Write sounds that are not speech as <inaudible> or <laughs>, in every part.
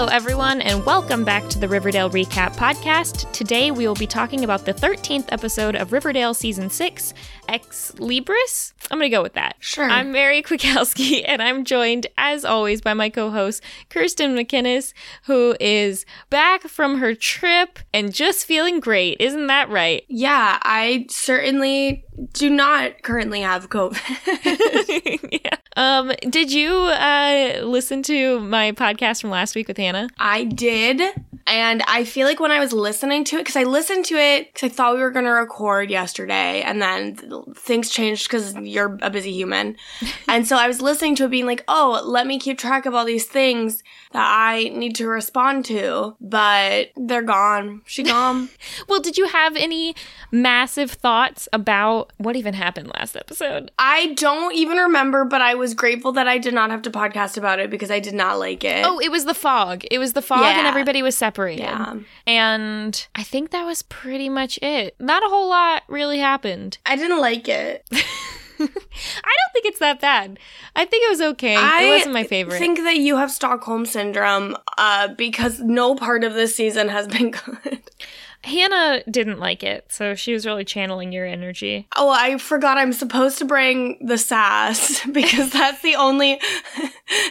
Hello, everyone, and welcome back to the Riverdale Recap Podcast. Today, we will be talking about the 13th episode of Riverdale Season 6, Ex Libris. I'm going to go with that. Sure. I'm Mary Kwiatkowski, <laughs> and I'm joined, as always, by my co host, Kirsten McInnes, who is back from her trip and just feeling great. Isn't that right? Yeah, I certainly do not currently have COVID. <laughs> yeah. Um, did you uh, listen to my podcast from last week with Hannah? I did. And I feel like when I was listening to it, because I listened to it because I thought we were going to record yesterday, and then things changed because you're a busy human. <laughs> and so I was listening to it being like, oh, let me keep track of all these things that I need to respond to, but they're gone. She gone. <laughs> well, did you have any massive thoughts about what even happened last episode? I don't even remember, but I was grateful that I did not have to podcast about it because I did not like it. Oh, it was the fog. It was the fog, Yeah. and everybody was separated. Yeah. And I think that was pretty much it. Not a whole lot really happened. I didn't like it. <laughs> I don't think it's that bad. I think it was okay. I it wasn't my favorite. think that you have Stockholm syndrome uh, because no part of this season has been <laughs> good. Hannah didn't like it, so she was really channeling your energy. Oh, I forgot I'm supposed to bring the sass <laughs> because <laughs> that's the only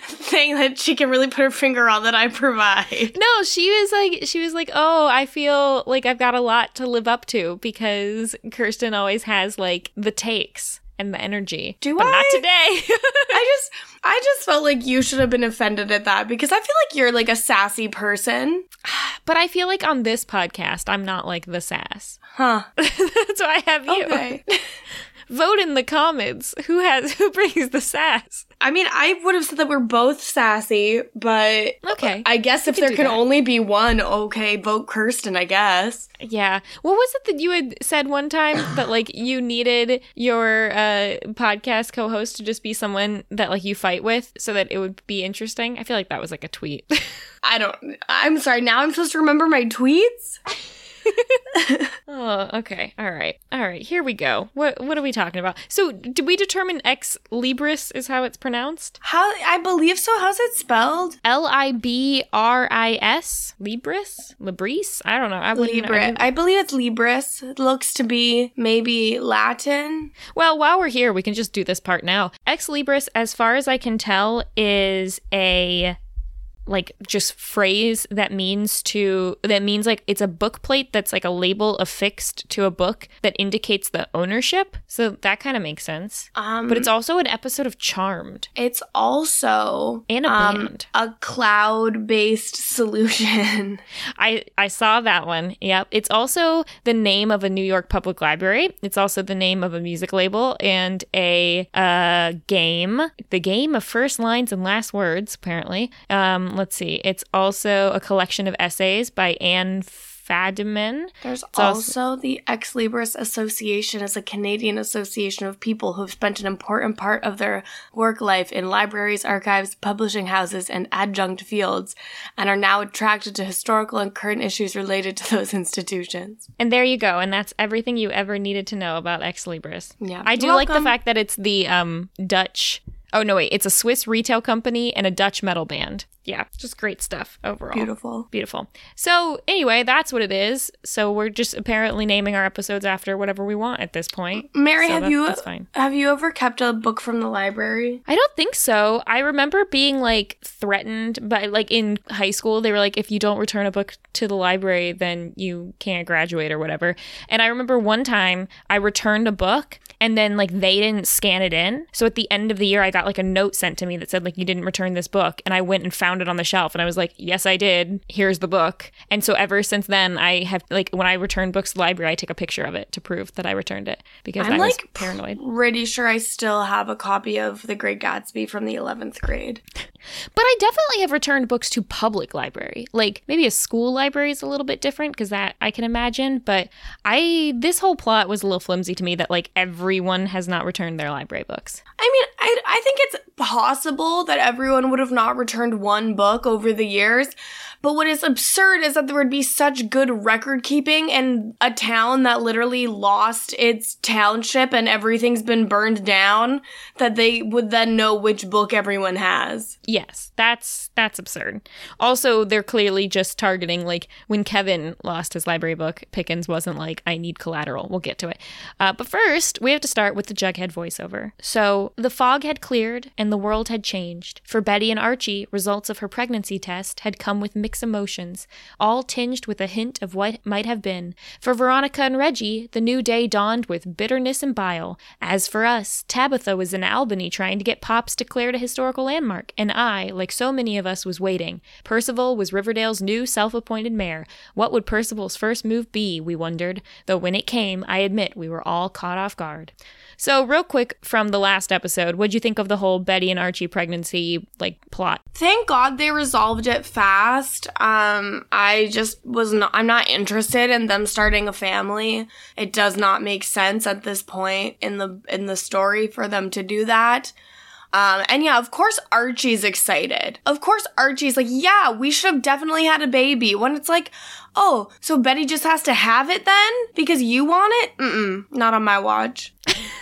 thing that she can really put her finger on that I provide. No, she was like, she was like, oh, I feel like I've got a lot to live up to because Kirsten always has like the takes and the energy. Do but not today. <laughs> I just I just felt like you should have been offended at that because I feel like you're like a sassy person. <sighs> but I feel like on this podcast, I'm not like the sass. Huh. <laughs> That's why I have you. Okay. <laughs> Vote in the comments. Who has <laughs> who brings the sass? I mean, I would have said that we're both sassy, but Okay. I guess if there can that. only be one, okay, vote Kirsten, I guess. Yeah. What was it that you had said one time that like you needed your uh podcast co-host to just be someone that like you fight with so that it would be interesting? I feel like that was like a tweet. <laughs> I don't. I'm sorry. Now I'm supposed to remember my tweets. <laughs> <laughs> oh, okay. All right. All right. Here we go. What what are we talking about? So, did we determine ex libris is how it's pronounced? How I believe so. How's it spelled? L I B R I S? Libris? Libris? I don't know. I wouldn't know. I I believe it's Libris. It looks to be maybe Latin. Well, while we're here, we can just do this part now. Ex Libris, as far as I can tell, is a like just phrase that means to that means like it's a book plate that's like a label affixed to a book that indicates the ownership. So that kind of makes sense. Um, But it's also an episode of Charmed. it's also And a um, band. a cloud-based <laughs> solution. I I saw that one. Yep. It's also the name of a New York public library. It's also the name of a music label and a uh, game. The game of first lines and last words. Apparently. Um, let's see. It's also a collection of essays by Anne Fadiman. There's also- also the Ex Libris Association is a Canadian association of people who have spent an important part of their work life in libraries, archives, publishing houses, and adjunct fields, and are now attracted to historical and current issues related to those <laughs> institutions. And there you go. And that's everything you ever needed to know about Ex Libris. Yeah. I do You're like the fact that it's the um, Dutch. Oh no, wait! It's a Swiss retail company and a Dutch metal band. Yeah, just great stuff overall. Beautiful. Beautiful. So, anyway, that's what it is. So, we're just apparently naming our episodes after whatever we want at this point. Mary, So have that- you That's fine. have you ever kept a book from the library? I don't think so. I remember being like threatened by like in high school they were like if you don't return a book to the library then you can't graduate or whatever. And I remember one time I returned a book and then like they didn't scan it in. So at the end of the year I got like a note sent to me that said like you didn't return this book and I went and found it on the shelf and I was like, "Yes, I did. Here's the book." And so ever since then I have like when I return books to the library I take a picture of it to prove that I returned it because I'm I was like paranoid. pretty sure I still have a copy of The Great Gatsby from the 11th grade. But I definitely have returned books to public library. Like maybe a school library is a little bit different because that I can imagine. But I this whole plot was a little flimsy to me that like every everyone has not returned their library books. I mean, I, I think it's possible that everyone would have not returned one book over the years. But what is absurd is that there would be such good record keeping in a town that literally lost its township and everything's been burned down that they would then know which book everyone has. Yes, that's that's absurd. Also, they're clearly just targeting like when Kevin lost his library book, Pickens wasn't like I need collateral. We'll get to it. Uh, but first, we have to start with the Jughead voiceover. So the fog had cleared and the world had changed. For Betty and Archie, results of her pregnancy test had come with mixed emotions, all tinged with a hint of what might have been. For Veronica and Reggie, the new day dawned with bitterness and bile. As for us, Tabitha was in Albany trying to get Pops declared a historical landmark, and I, like so many of us, was waiting. Percival was Riverdale's new self appointed mayor. What would Percival's first move be, we wondered, though when it came, I admit we were all caught off guard. So, real quick from the last episode, what'd you think of the whole Betty and Archie pregnancy like plot? Thank God they resolved it fast. Um, I just was not, I'm not interested in them starting a family. It does not make sense at this point in the, in the story for them to do that. Um, and yeah, of course Archie's excited. Of course Archie's like, yeah, we should have definitely had a baby. When it's like, oh, so Betty just has to have it then because you want it? Mm-mm, not on my watch. <laughs>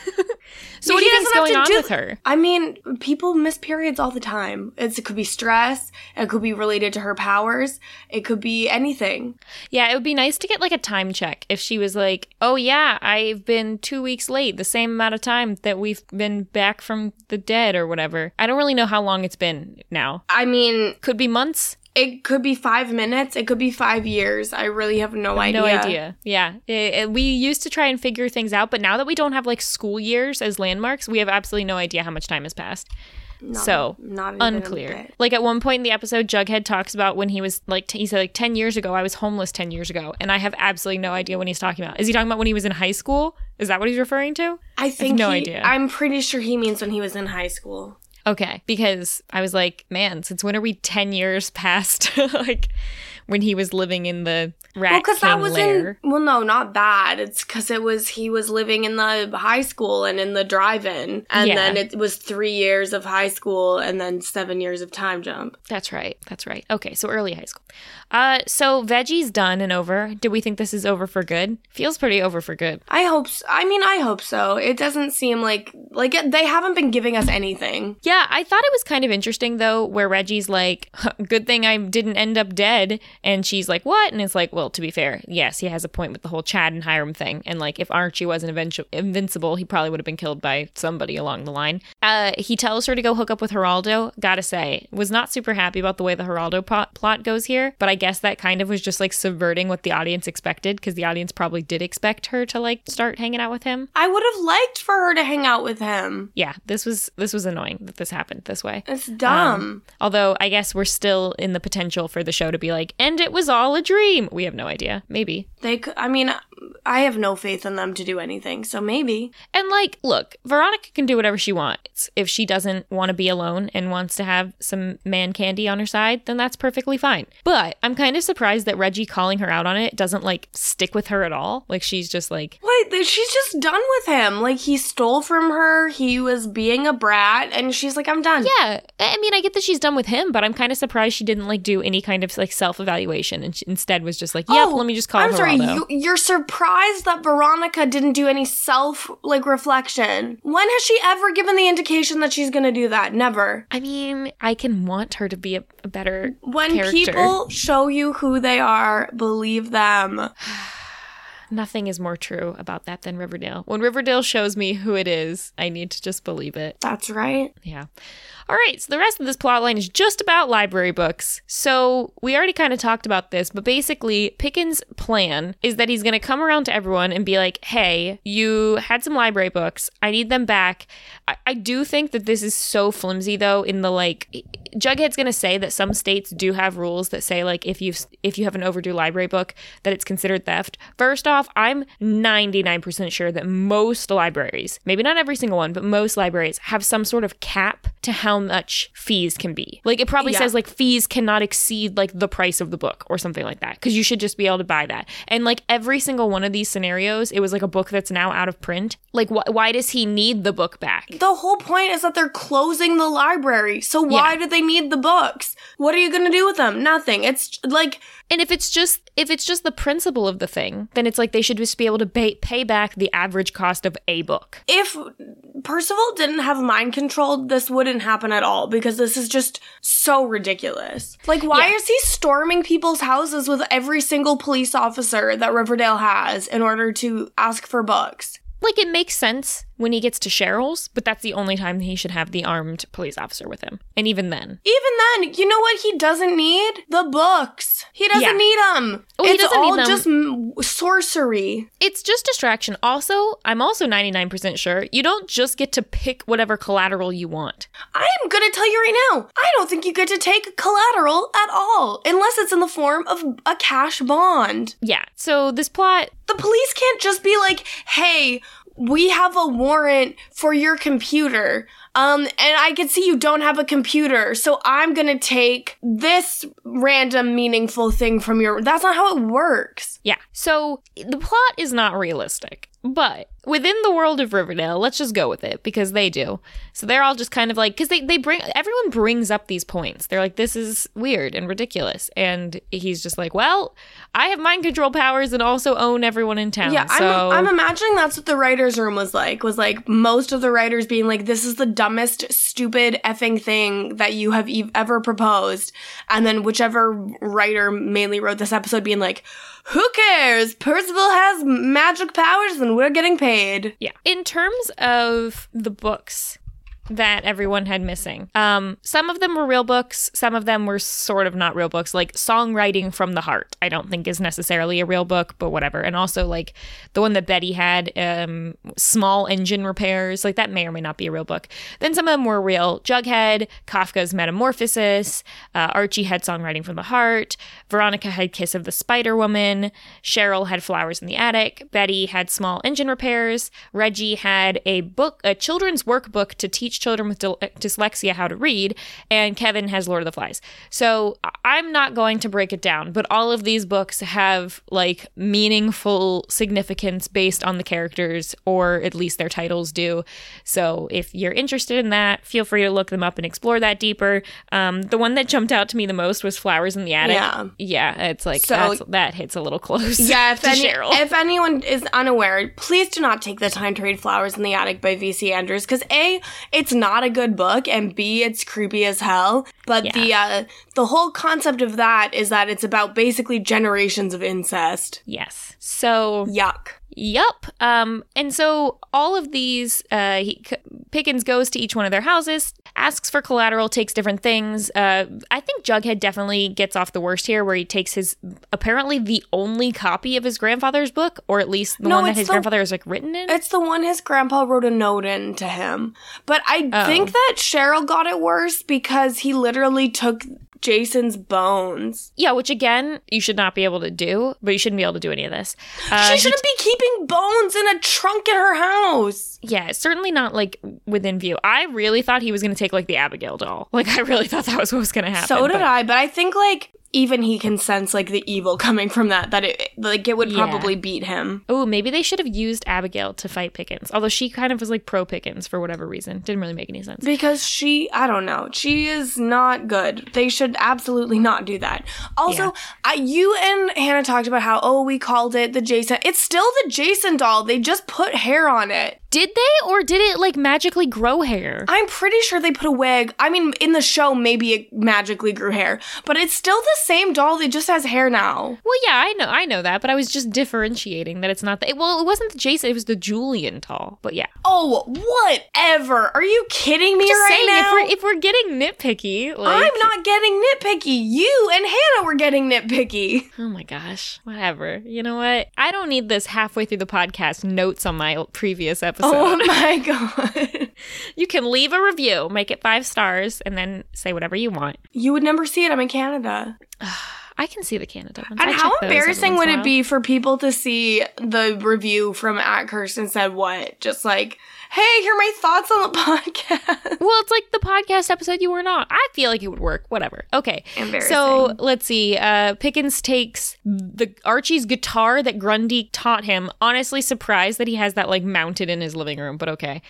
So what do you think's going on do with her? I mean, people miss periods all the time. It's, it could be stress. It could be related to her powers. It could be anything. Yeah, it would be nice to get like a time check if she was like, "Oh yeah, I've been 2 weeks late, the same amount of time that we've been back from the dead or whatever." I don't really know how long it's been now. I mean, Could be months. It could be five minutes. It could be five years. I really have no idea. No idea. Yeah. It- it- we used to try and figure things out, but now that we don't have like school years as landmarks, we have absolutely no idea how much time has passed. Not- so, not Unclear. Like at one point in the episode, Jughead talks about when he was like, t- he said like 10 years ago, I was homeless 10 years ago. And I have absolutely no idea when he's talking about. Is he talking about when he was in high school? Is that what he's referring to? I think no he- idea. I'm pretty sure he means when he was in high school. Okay. Because I was like, man, since when are we 10 years past <laughs> like when he was living in the rat Well, because that was lair? in. Well, no, not that. It's because it was he was living in the high school and in the drive-in, and Yeah. then it was three years of high school and then seven years of time jump. That's right. That's right. Okay, so early high school. Uh, so veggie's done and over. Do we think this is over for good? Feels pretty over for good. I hope. So. I mean, I hope so. It doesn't seem like like it, they haven't been giving us anything. Yeah, I thought it was kind of interesting though, where Reggie's like, <laughs> "Good thing I didn't end up dead," and she's like, "What?" And it's like, "Well, to be fair, yes, he has a point with the whole Chad and Hiram thing, and like if Archie wasn't inventu- invincible, he probably would have been killed by somebody along the line." Uh, he tells her to go hook up with Geraldo. Gotta say, was not super happy about the way the Geraldo plot, plot goes here, but I guess that kind of was just like subverting what the audience expected because the audience probably did expect her to like start hanging out with him. I would have liked for her to hang out with him. Yeah, this was this was annoying that this happened this way. It's dumb. Although I guess we're still in the potential for the show to be like, and it was all a dream. We have no idea. Maybe. they could. I mean, I have no faith in them to do anything. So maybe. And like, look, Veronica can do whatever she wants. If she doesn't want to be alone and wants to have some man candy on her side, then that's perfectly fine. But I'm kind of surprised that Reggie calling her out on it doesn't like stick with her at all. Like she's just like, Wait, th- she's just done with him. Like he stole from her. He was being a brat, and she's like, "I'm done." yeah. I mean, I get that she's done with him, but I'm kind of surprised she didn't like do any kind of like self evaluation and instead was just like, yep, oh, let me just call Oh, I'm sorry. You, you're surprised that Veronica didn't do any self like reflection. When has she ever given the indication that she's gonna do that? Never. I mean, I can want her to be a, a better When character. people show you who they are, believe them. <sighs> Nothing is more true about that than Riverdale. When Riverdale shows me who it is, I need to just believe it. That's right. Yeah. All right, so the rest of this plot line is just about library books. So we already kind of talked about this, but basically, Pickens' plan is that he's going to come around to everyone and be like, hey, you had some library books. I need them back. I, I do think that this is so flimsy, though, in the like, Jughead's going to say that some states do have rules that say, like, if, you've, if you have an overdue library book, that it's considered theft. First off, I'm 99% sure that most libraries, maybe not every single one, but most libraries have some sort of cap to how how much fees can be. Like it probably Yeah. says like fees cannot exceed like the price of the book or something like that because you should just be able to buy that. And like every single one of these scenarios, it was like a book that's now out of print. Like wh- why does he need the book back? The whole point is that they're closing the library. So why Yeah. do they need the books? What are you going to do with them? Nothing. It's like And if it's just if it's just the principle of the thing, then it's like they should just be able to pay, pay back the average cost of a book. if Percival didn't have mind control, this wouldn't happen at all because this is just so ridiculous. Like, why Yeah. is he storming people's houses with every single police officer that Riverdale has in order to ask for books? Like it makes sense when he gets to Cheryl's, but that's the only time he should have the armed police officer with him. And even then. Even then, you know what he doesn't need? The books. He doesn't Yeah. need them. Oh, he it's doesn't all need them. just m- sorcery. It's just distraction. Also, I'm also 99% sure you don't just get to pick whatever collateral you want. I'm gonna tell you right now, I don't think you get to take collateral at all, unless it's in the form of a cash bond. Yeah. So this plot, The police can't just be like, hey, we have a warrant for your computer. Um, and I can see you don't have a computer, so I'm gonna take this random meaningful thing from your. That's not how it works. yeah. So the plot is not realistic. But within the world of Riverdale, let's just go with it because they do. So they're all just kind of like because they they bring everyone brings up these points. They're like this is weird and ridiculous, and he's just like, well, I have mind control powers and also own everyone in town. Yeah, so I'm, I'm imagining that's what the writers' room was like. Was like most of the writers being like, "This is the dumbest, stupid effing thing that you have e- ever proposed," and then whichever writer mainly wrote this episode being like, "Who cares? Percival has magic powers, and we're getting paid." Yeah. In terms of the books that everyone had missing, um, some of them were real books, some of them were sort of not real books, like Songwriting from the Heart, I don't think is necessarily a real book, but whatever. And also like the one that Betty had, um, Small Engine Repairs, like that may or may not be a real book. Then some of them were real. Jughead, Kafka's Metamorphosis, uh, Archie had Songwriting from the Heart, Veronica had Kiss of the Spider Woman, Cheryl had Flowers in the Attic, Betty had Small Engine Repairs, Reggie had a book, a children's workbook to teach children with dyslexia how to read, and Kevin has Lord of the Flies. So I'm not going to break it down, but all of these books have like meaningful significance based on the characters, or at least their titles do. So if you're interested in that, feel free to look them up and explore that deeper. Um, the one that jumped out to me the most was Flowers in the Attic. Yeah. Yeah, it's like So- that hits a little close. Yeah, <laughs> if, to any, Cheryl. if anyone is unaware, please do not take the time to read Flowers in the Attic by V.C. Andrews because A, it's not a good book, and B, it's creepy as hell. But Yeah. the uh, the whole concept of that is that it's about basically generations of incest. yes. So Yuck. Yup. Um, and so all of these, uh, he, Pickens goes to each one of their houses, asks for collateral, takes different things. Uh, I think Jughead definitely gets off the worst here, where he takes his apparently the only copy of his grandfather's book, or at least the No, one that his the- grandfather is like written in. It's the one his grandpa wrote a note in to him. But I Oh. think that Cheryl got it worse because he literally took Jason's bones. yeah, which again, you should not be able to do, but you shouldn't be able to do any of this. Uh, she shouldn't be keeping bones in a trunk in her house. Yeah, certainly not like within view. I really thought he was going to take like the Abigail doll. Like I really thought that was what was going to happen. So did but- I, but I think like even he can sense like the evil <laughs> coming from that that it like it would Yeah. probably beat him. Oh, maybe they should have used Abigail to fight Pickens. Although she kind of was like pro Pickens for whatever reason. Didn't really make any sense. Because she, I don't know, she is not good. They should absolutely not do that. Also, Yeah. I, you and Hannah talked about how, oh, we called it the Jason. It's still the Jason doll. They just put hair on it. Did they or did it like magically grow hair? I'm pretty sure they put a wig. I mean, in the show, maybe it magically grew hair, but it's still the same doll. It just has hair now. Well, yeah, I know, I know that, but I was just differentiating that it's not the. Well, it wasn't the Jason; it was the Julian doll. But yeah, Oh, whatever. Are you kidding me just right saying now? if we're if we're getting nitpicky, like I'm not getting nitpicky. You and Hannah were getting nitpicky. <laughs> Oh my gosh, whatever. You know what? I don't need this halfway through the podcast notes on my previous episode. Oh <laughs> my god. You can leave a review, make it five stars, and then say whatever you want. You would never see it. I'm in Canada. <sighs> I can see the Canada ones. And I how check those every embarrassing would it be for people to see the review from at Kirsten said what? Just like, hey, here are my thoughts on the <laughs> podcast. Well, it's like the podcast episode you were not. I feel like it would work. Whatever. Okay. So let's see. Uh, Pickens takes the Archie's guitar that Grundy taught him. Honestly, surprised that he has that like mounted in his living room, but okay.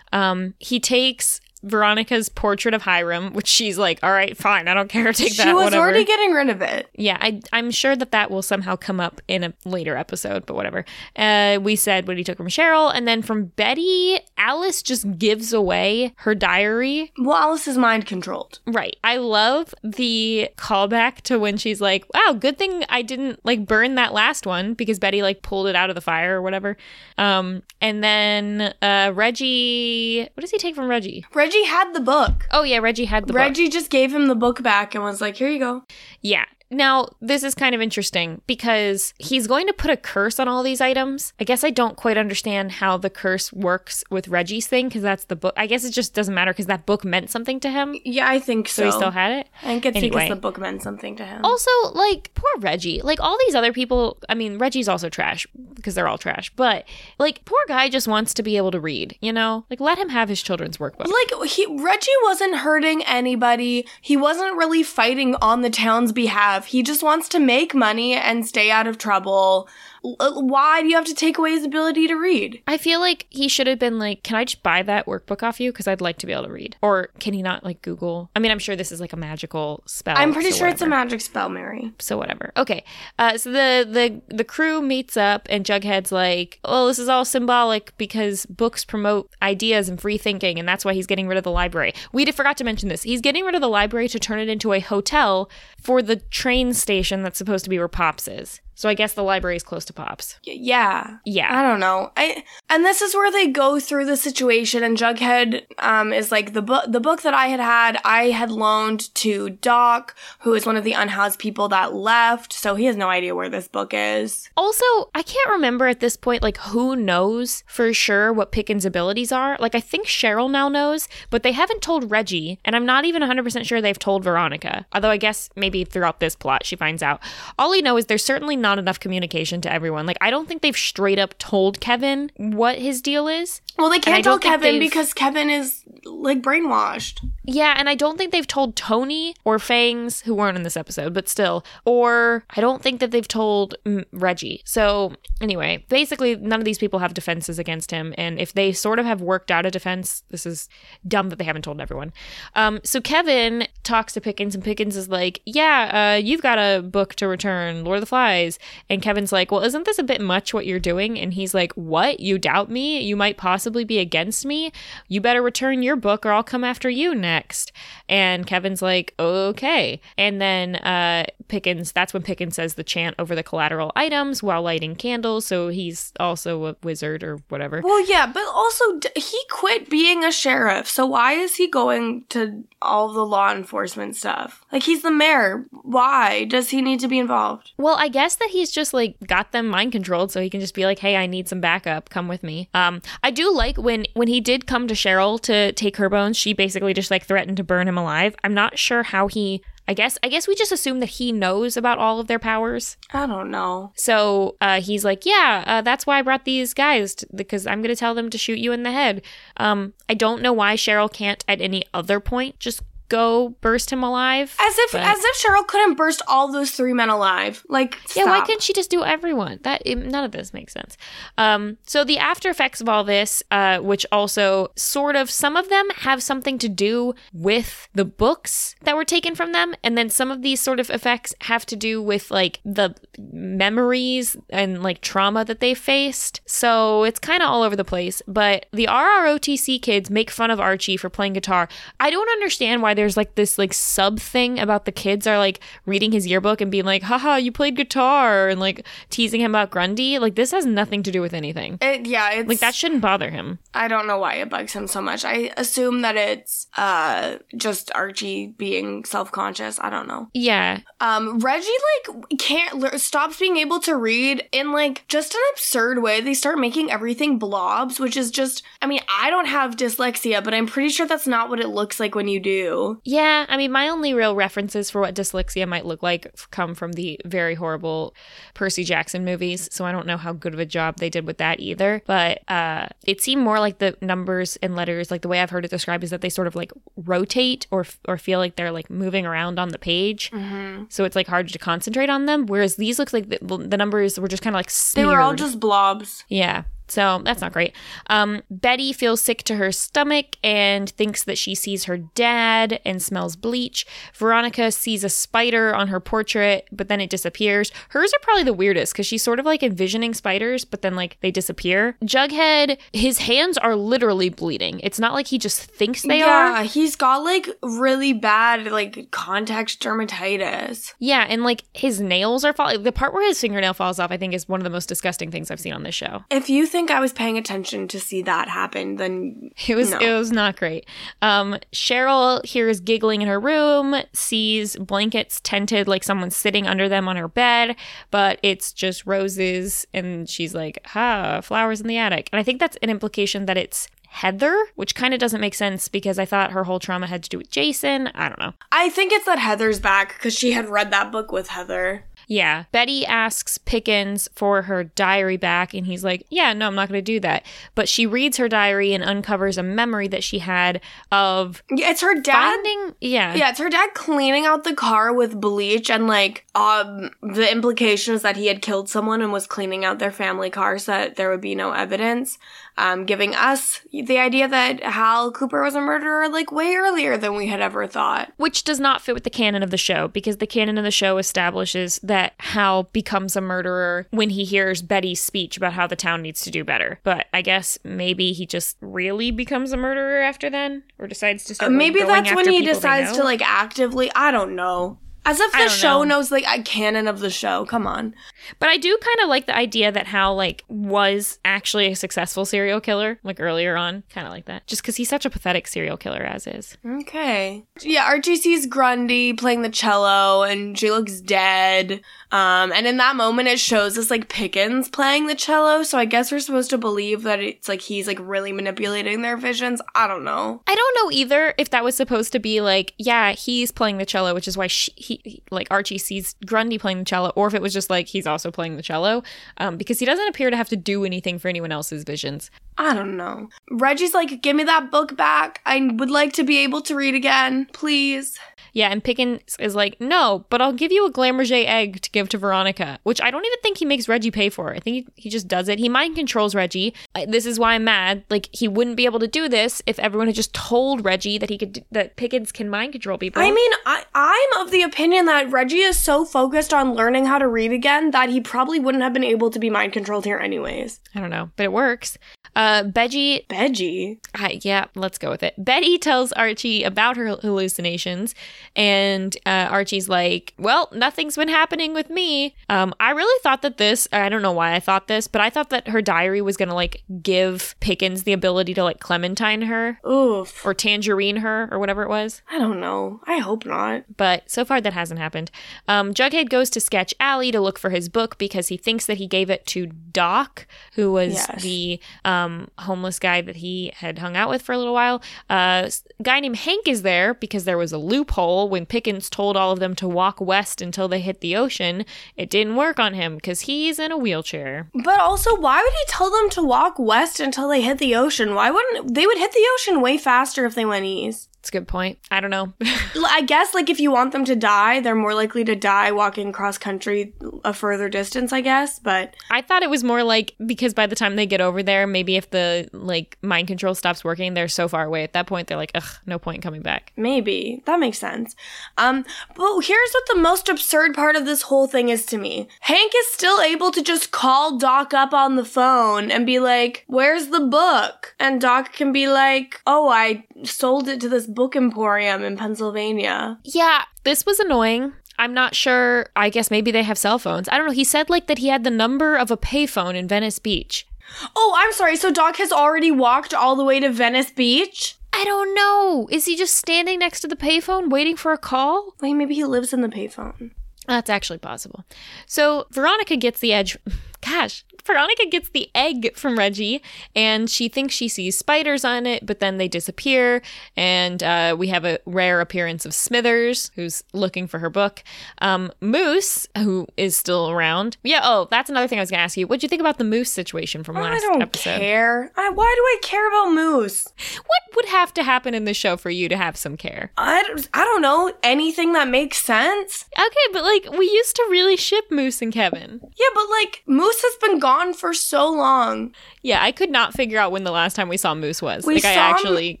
Um, he takes Veronica's portrait of Hiram, which she's like, "All right, fine, I don't care, <laughs> take that. she was whatever. already getting rid of it. Yeah, I, I'm sure that that will somehow come up in a later episode, but whatever. Uh, we said what he took from Cheryl, and then from Betty, Alice just gives away her diary. Well, Alice is mind controlled. Right. I love the callback to when she's like, "Wow, good thing I didn't like burn that last one because Betty like pulled it out of the fire or whatever." Um, and then uh, Reggie, what does he take from Reggie? Reggie had the book. Oh yeah, Reggie had the book. Reggie just gave him the book back and was like, here you go. Yeah. Now, this is kind of interesting because he's going to put a curse on all these items. I guess I don't quite understand how the curse works with Reggie's thing because that's the book. I guess it just doesn't matter because that book meant something to him. Yeah, I think so. So he still had it. I think it's Anyway. because the book meant something to him. Also, like, poor Reggie. Like, all these other people, I mean, Reggie's also trash because they're all trash, but, like, poor guy just wants to be able to read, you know? Like, let him have his children's workbook. Like he Reggie wasn't hurting anybody. He wasn't really fighting on the town's behalf. He just wants to make money and stay out of trouble. L- Why do you have to take away his ability to read? I feel like he should have been like, can I just buy that workbook off you? Because I'd like to be able to read. Or can he not, like, Google? I mean, I'm sure this is like a magical spell. I'm pretty so sure it's a magic spell, Mary. so whatever. Okay. Uh, so the the the crew meets up and Jughead's like, "Oh, this is all symbolic because books promote ideas and free thinking, and that's why he's getting rid of the library." We forgot to mention this. He's getting rid of the library to turn it into a hotel for the train station that's supposed to be where Pops is. So I guess the library is close to Pops. Yeah. Yeah. I don't know. I and this is where they go through the situation and Jughead um is like the book the book that I had had I had loaned to Doc who is one of the unhoused people that left so he has no idea where this book is. Also, I can't remember at this point, like, who knows for sure what Pickens' abilities are. Like, I think Cheryl now knows, but they haven't told Reggie, and I'm not even 100% sure they've told Veronica. Although I guess maybe throughout this plot she finds out. All we know is there's certainly not enough communication to everyone. Like, I don't think they've straight up told Kevin what his deal is. Well, they can't tell Kevin because Kevin is like brainwashed. Yeah, and I don't think they've told Tony or Fangs, who weren't in this episode, but still, or I don't think that they've told mm, Reggie. So, anyway, basically, none of these people have defenses against him, and if they sort of have worked out a defense, this is dumb that they haven't told everyone. Um, so Kevin talks to Pickens, and Pickens is like, "Yeah, uh, you've got a book to return, Lord of the Flies," and Kevin's like, "Well, isn't this a bit much what you're doing?" And he's like, "What? You doubt me? You might possibly be against me? You better return your book, or I'll come after you next." And Kevin's like, "Okay," and then uh, Pickens. That's when Pickens says the chant over the collateral items while lighting candles. So he's also a wizard or whatever. Well, yeah, but also d- he quit being a sheriff, so why is he going to all the law enforcement stuff? Like he's the mayor. Why does he need to be involved? Well, I guess that he's just like got them mind controlled, so he can just be like, "Hey, I need some backup. Come with me." Um, I do like when when he did come to Cheryl to take her bones. She basically just like threatened to burn him alive. I'm not sure how he. I guess I guess we just assume that he knows about all of their powers. I don't know. So uh, he's like, "Yeah, uh, that's why I brought these guys t- because I'm going to tell them to shoot you in the head." Um, I don't know why Cheryl can't at any other point just go burst him alive. As if but- as if Cheryl couldn't burst all those three men alive. Like Yeah, why stop. couldn't she just do everyone? That it, none of this makes sense. Um, so the after effects of all this, uh, which also sort of some of them have something to do with the books that were taken from them, and then some of these sort of effects have to do with like the memories and like trauma that they faced. So it's kind of all over the place. But the RROTC kids make fun of Archie for playing guitar. I don't understand why there's like this like sub thing about the kids are like reading his yearbook and being like, haha, you played guitar and like teasing him about Grundy. Like this has nothing to do with anything. It, yeah, it's Like that shouldn't bother him. I don't know why it bugs him so much. I assume that it's uh just Archie being self-conscious. I don't know. Yeah. Um Reggie like can't le- stops being able to read in like just an absurd way. They start making everything blobs, which is just I mean, I don't have dyslexia, but I'm pretty sure that's not what it looks like when you do. Yeah, I mean, my only real references for what dyslexia might look like come from the very horrible Percy Jackson movies. So I don't know how good of a job they did with that either. But uh, it seemed more like the numbers and letters, like the way I've heard it described, is that they sort of like rotate or or feel like they're like moving around on the page. Mm-hmm. So it's like hard to concentrate on them. Whereas these looks like the, the numbers were just kind of like They were all just blobs. Yeah. So that's not great. Um, Betty feels sick to her stomach and thinks that she sees her dad and smells bleach. Veronica sees a spider on her portrait, but then it disappears. Hers are probably the weirdest because she's sort of like envisioning spiders, but then like they disappear. Jughead, his hands are literally bleeding. It's not like he just thinks they yeah, are. Yeah, he's got like really bad like contact dermatitis. Yeah, and like his nails are falling. The part where his fingernail falls off, I think, is one of the most disgusting things I've seen on this show. If you think I was paying attention to see that happen, then It was No. it was not great. Um, Cheryl hears giggling in her room, sees blankets tented like someone's sitting under them on her bed, but it's just roses, and she's like, "Ha, flowers in the attic." And I think that's an implication that it's Heather, which kind of doesn't make sense because I thought her whole trauma had to do with Jason. I don't know. I think it's that Heather's back because she had read that book with Heather. Yeah. Betty asks Pickens for her diary back, and he's like, Yeah, no, I'm not going to do that. But she reads her diary and uncovers a memory that she had of Yeah, it's her dad. finding. Yeah. Yeah, it's her dad cleaning out the car with bleach and like um the implication is that he had killed someone and was cleaning out their family car so that there would be no evidence. Um, giving us the idea that Hal Cooper was a murderer like way earlier than we had ever thought. Which does not fit with the canon of the show because the canon of the show establishes that Hal becomes a murderer when he hears Betty's speech about how the town needs to do better. But I guess maybe he just really becomes a murderer after then or decides to start Maybe going that's when he decides to like actively. I don't know. As if the show know. knows like a canon of the show. Come on. But I do kind of like the idea that Hal like was actually a successful serial killer like earlier on. Kind of like that. Just cuz he's such a pathetic serial killer as is. Okay. Yeah, Archie sees Grundy playing the cello and she looks dead. Um, and in that moment it shows us like Pickens playing the cello, so I guess we're supposed to believe that it's like he's like really manipulating their visions. I don't know. I don't know either if that was supposed to be like, yeah, he's playing the cello, which is why she, he, like Archie sees Grundy playing the cello, or if it was just like he's also playing the cello, um, because he doesn't appear to have to do anything for anyone else's visions. I don't know. Reggie's like, give me that book back. I would like to be able to read again, please. Yeah, and Pickens is like, no, but I'll give you a Glamourget egg to give to Veronica, which I don't even think he makes Reggie pay for. I think he, he just does it. He mind controls Reggie. This is why I'm mad. Like he wouldn't be able to do this if everyone had just told Reggie that he could that Pickens can mind control people. I mean, I, I'm of the opinion that Reggie is so focused on learning how to read again that he probably wouldn't have been able to be mind controlled here anyways. I don't know, but it works. Uh, Beggie Veggie. I, yeah, let's go with it. Betty tells Archie about her hallucinations, and uh, Archie's like, "Well, nothing's been happening with me." Um, I really thought that this. I don't know why I thought this, but I thought that her diary was gonna like give Pickens the ability to like clementine her Oof. or tangerine her or whatever it was. I don't know. I hope not. But so far that hasn't happened. Um, Jughead goes to Sketch Alley to look for his book because he thinks that he gave it to Doc, who was Yes. the um, homeless guy that he had hung out with for a little while. Uh, a guy named Hank is there because there was a loophole when Pickens told all of them to walk west until they hit the ocean. It didn't work on him because he's in a wheelchair. But also, why would he tell them to walk west until they hit the ocean? Why wouldn't they would hit the ocean way faster if they went east? It's a good point. I don't know. <laughs> I guess like if you want them to die, they're more likely to die walking cross country a further distance, I guess, but I thought it was more like because by the time they get over there, maybe if the like mind control stops working, they're so far away at that point, they're like, ugh, no point in coming back. maybe. That makes sense. Um but here's what the most absurd part of this whole thing is to me. Hank is still able to just call Doc up on the phone and be like, "Where's the book?" And Doc can be like, "Oh, I sold it to this book emporium in Pennsylvania." Yeah, this was annoying. I'm not sure. I guess maybe they have cell phones. I don't know. He said like that he had the number of a payphone in Venice Beach. Oh, I'm sorry. So Doc has already walked all the way to Venice Beach? I don't know. Is he just standing next to the payphone waiting for a call? Wait, maybe he lives in the payphone. That's actually possible. So Veronica gets the edge <laughs> gosh, Veronica gets the egg from Reggie and she thinks she sees spiders on it, but then they disappear. And uh, we have a rare appearance of Smithers, who's looking for her book. Um, Moose, who is still around. Yeah, oh, that's another thing I was going to ask you. What'd you think about the Moose situation from last episode? I don't episode? care. I, why do I care about Moose? What would have to happen in the show for you to have some care? I, don't- I don't know. Anything that makes sense. Okay, but like we used to really ship Moose and Kevin. Yeah, but like Moose has been gone for so long. Yeah, I could not figure out when the last time we saw Moose was. We like saw I actually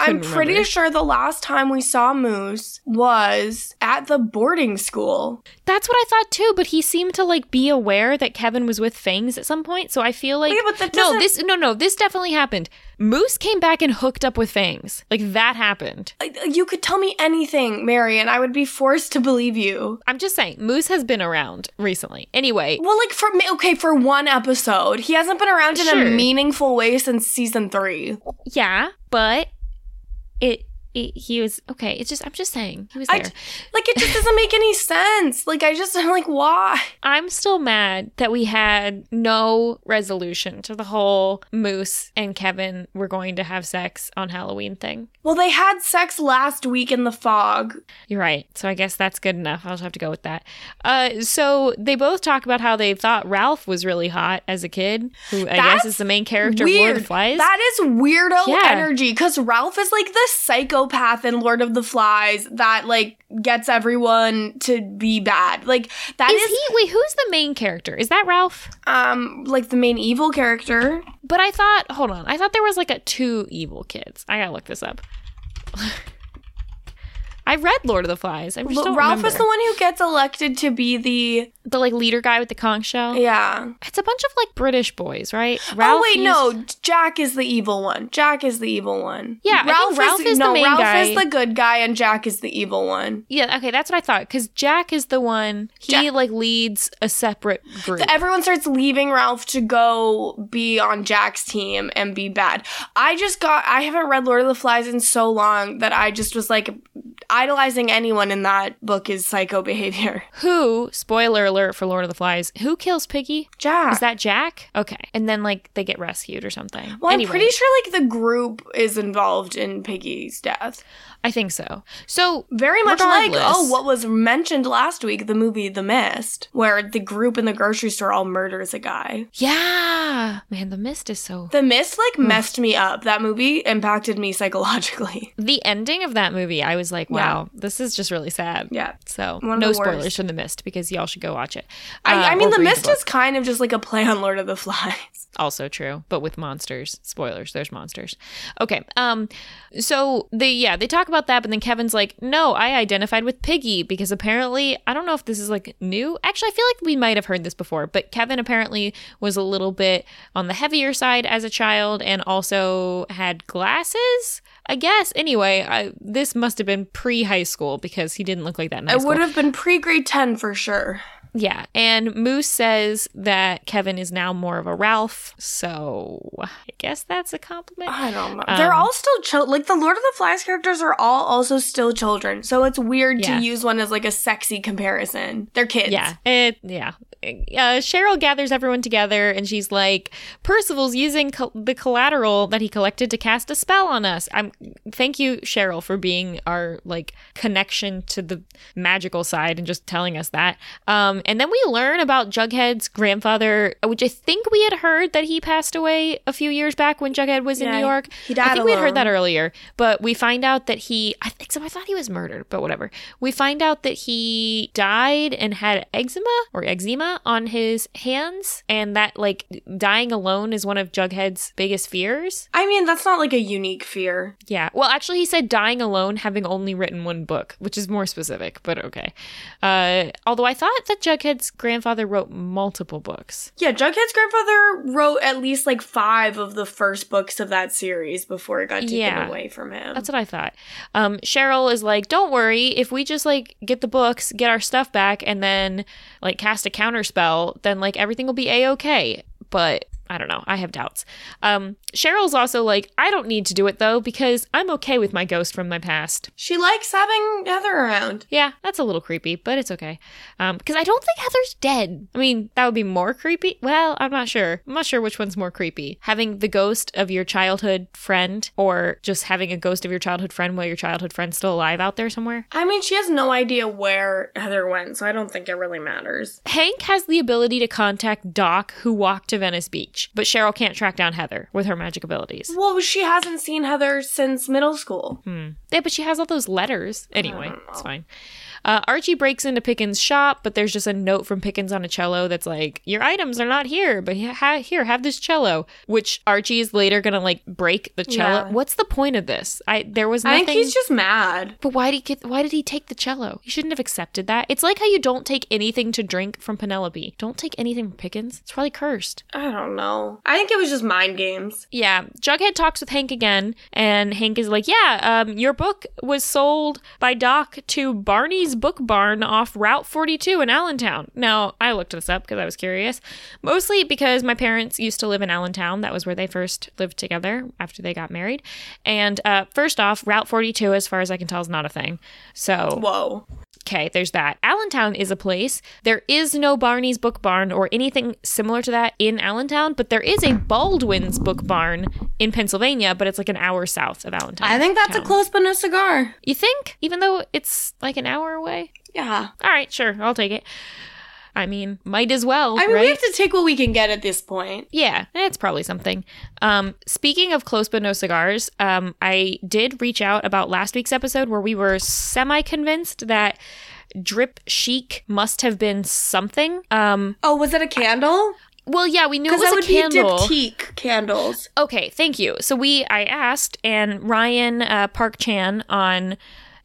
I'm pretty remember. sure the last time we saw Moose was at the boarding school. That's what I thought too, but he seemed to like be aware that Kevin was with Fangs at some point, so I feel like Yeah, but that No, this no no, this definitely happened. Moose came back and hooked up with Fangs. Like that happened. You could tell me anything, Mary, and I would be forced to believe you. I'm just saying, Moose has been around recently. Anyway, Well, like for me, okay, for one episode, he hasn't been around in Sure. a meaningful way since season three. yeah, but it he was okay. It's just I'm just saying he was there. j- like it just doesn't make any sense. Like I just <laughs> I'm like why? I'm still mad that we had no resolution to the whole Moose and Kevin were going to have sex on Halloween thing. Well, they had sex last week in the fog. You're right. So I guess that's good enough. I'll just have to go with that. Uh, so they both talk about how they thought Ralph was really hot as a kid, who I guess That's is the main character of Lord Weird. of Flies. That is weirdo Yeah. energy because Ralph is like the psychopath in Lord of the Flies that like gets everyone to be bad. Like that is is, he? Wait, who's the main character? Is that Ralph? um like the main evil character. But I thought, hold on, I thought there was like a two evil kids. I gotta look this up. <laughs> I read Lord of the Flies. I just don't Ralph remember. is the one who gets elected to be the the like leader guy with the conch shell. yeah. It's a bunch of like British boys, right? Oh, Ralph oh wait, used- no, Jack is the evil one. Jack is the evil one. Yeah, I think Ralph is the no, main Ralph guy. is the good guy and Jack is the evil one. Yeah, okay, that's what I thought. Because Jack is the one he Jack- like leads a separate group. Everyone starts leaving Ralph to go be on Jack's team and be bad. I just got I haven't read Lord of the Flies in so long that I just was like idolizing anyone in that book is psycho behavior. <laughs> who? Spoiler alert for Lord of the Flies. Who kills Piggy? Jack. Is that Jack? Okay, and then like they get rescued or something. well, anyway, I'm pretty sure like the group is involved in Piggy's death. I think so. So Very much like oh, what was mentioned last week, the movie The Mist, where the group in the grocery store all murders a guy. yeah, man, the mist is so. The Mist like messed me up. That movie impacted me psychologically. <laughs> The ending of that movie, I was like, wow, this is just really sad. Yeah. So no spoilers worst. from the mist because y'all should go watch it. I, Uh, I mean, The Mist book. is kind of just like a play on Lord of the Flies. Also true but with monsters. Spoilers there's monsters. Okay um so they yeah they talk about that but then kevin's like no i identified with piggy because apparently i don't know if this is like new. Actually i feel like we might have heard this before but kevin apparently was a little bit on the heavier side as a child and also had glasses i guess. Anyway I, this must have been pre-high school because he didn't look like that in high It would have been pre grade 10 for sure. Yeah, and Moose says that Kevin is now more of a Ralph, so I guess that's a compliment. I don't know. Um, They're all still children. Like the Lord of the Flies characters are all also still children. So it's weird Yeah. to use one as like a sexy comparison. They're kids. Yeah, it yeah. Uh, Cheryl gathers everyone together and she's like, "Percival's using col- the collateral that he collected to cast a spell on us." I'm thank you, Cheryl, for being our like connection to the magical side and just telling us that. Um, and then we learn about Jughead's grandfather, which I think we had heard that he passed away a few years back when Jughead was in Yeah, New York. he died I think we had heard that earlier, but we find out that he. I think so. I thought he was murdered, but whatever. We find out that he died and had eczema or eczema on his hands, and that like dying alone is one of Jughead's biggest fears. I mean, that's not like a unique fear. Yeah. Well, actually, he said dying alone, having only written one book, which is more specific, but okay. Uh, although I thought that Jughead's grandfather wrote multiple books. Yeah, Jughead's grandfather wrote at least like five of the first books of that series before it got taken Yeah. away from him. That's what I thought. Um, Cheryl is like, "Don't worry. If we just like get the books, get our stuff back, and then like cast a counter spell, then like everything will be a okay." But I don't know. I have doubts. Um, Cheryl's also like, I don't need to do it though because I'm okay with my ghost from my past. She likes having Heather around. Yeah, that's a little creepy, but it's okay. Um, because I don't think Heather's dead. I mean, that would be more creepy. Well, I'm not sure. I'm not sure which one's more creepy. Having the ghost of your childhood friend or just having a ghost of your childhood friend while your childhood friend's still alive out there somewhere. I mean, she has no idea where Heather went, so I don't think it really matters. Hank has the ability to contact Doc, who walked to Venice Beach, but Cheryl can't track down Heather with her magic abilities. Well, she hasn't seen Heather since middle school. Hmm. Yeah, but she has all those letters. Anyway, it's fine. Uh, Archie breaks into Pickens' shop, but there's just a note from Pickens on a cello that's like, "Your items are not here, but ha- here, have this cello." Which Archie is later gonna like break the cello. Yeah. What's the point of this? I there was nothing. I think he's just mad. but why did he get? Why did he take the cello? He shouldn't have accepted that. It's like how you don't take anything to drink from Penelope. Don't take anything from Pickens. It's probably cursed. I don't know. I think it was just mind games. Yeah, Jughead talks with Hank again, and Hank is like, "Yeah, um, your book was sold by Doc to Barney's Book Barn off Route 42 in Allentown." Now, I looked this up because I was curious, mostly because my parents used to live in Allentown. That was where they first lived together after they got married. And uh, first off, Route 42, as far as I can tell, is not a thing. So Whoa. Okay, there's that. Allentown is a place. There is no Barney's Book Barn or anything similar to that in Allentown, but there is a Baldwin's Book Barn in Pennsylvania, but it's like an hour south of Allentown. I think that's a close but no cigar. You think? Even though it's like an hour away? Yeah. All right, sure, I'll take it. I mean, might as well, I mean, right? we have to take what we can get at this point. Yeah, it's probably something. Um, speaking of close but no cigars, um, I did reach out about last week's episode where we were semi convinced that drip chic must have been something. Um, Oh, was it a candle? well, yeah, we knew it was that a would candle. be diptyque candles. Okay, thank you. So we, I asked, and Ryan uh, Park Chan on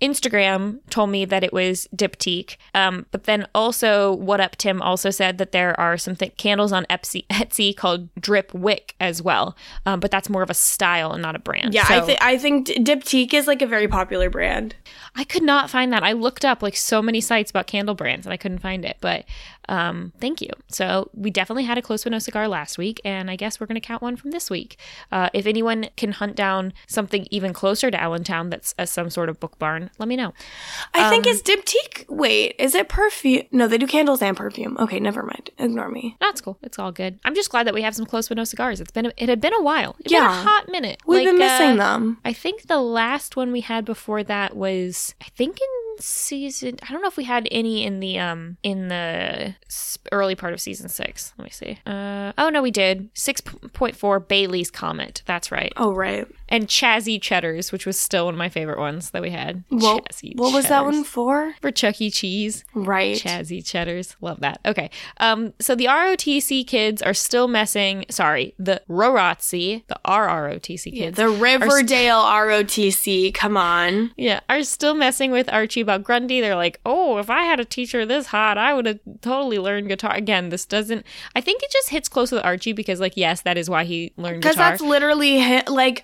Instagram told me that it was diptyque. Um, but then also, what up Tim also said that there are some th- candles on Etsy, <laughs> Etsy called Drip Wick as well. Um, but that's more of a style and not a brand. Yeah, I, th- I think Diptyque is like a very popular brand. I could not find that. I looked up like so many sites about candle brands and I couldn't find it. But um, thank you. So we definitely had a close no cigar last week, and I guess we're going to count one from this week. Uh, if anyone can hunt down something even closer to Allentown that's uh, some sort of book barn, let me know. I think Um, it's Diptyque. Wait, is it perfume? No, they do candles and perfume. Okay, never mind. Ignore me. That's cool. It's all good. I'm just glad that we have some close no cigars. It's been a, it had been a while. It's been Yeah. a hot minute. We've been missing uh, them. I think the last one we had before that was I think in season I don't know if we had any in the um in the early part of season 6. Let me see. Uh oh no we did. 6.4 Bailey's Comet. That's right. Oh, right. And Chazzy Cheddars, which was still one of my favorite ones that we had. Well, Chazzy what was that one for? For Chuck E. Cheese. Right. Chazzy Cheddars. Love that. Okay. Um, so the ROTC kids are still messing, sorry, the ROTC, the RROTC kids. The Riverdale ROTC. Come on. Yeah, are still messing with Archie about Grundy. They're like, oh, if I had a teacher this hot, I would have totally learned guitar. Again, this doesn't, I think it just hits close with Archie because, like, yes, that is why he learned Because that's literally like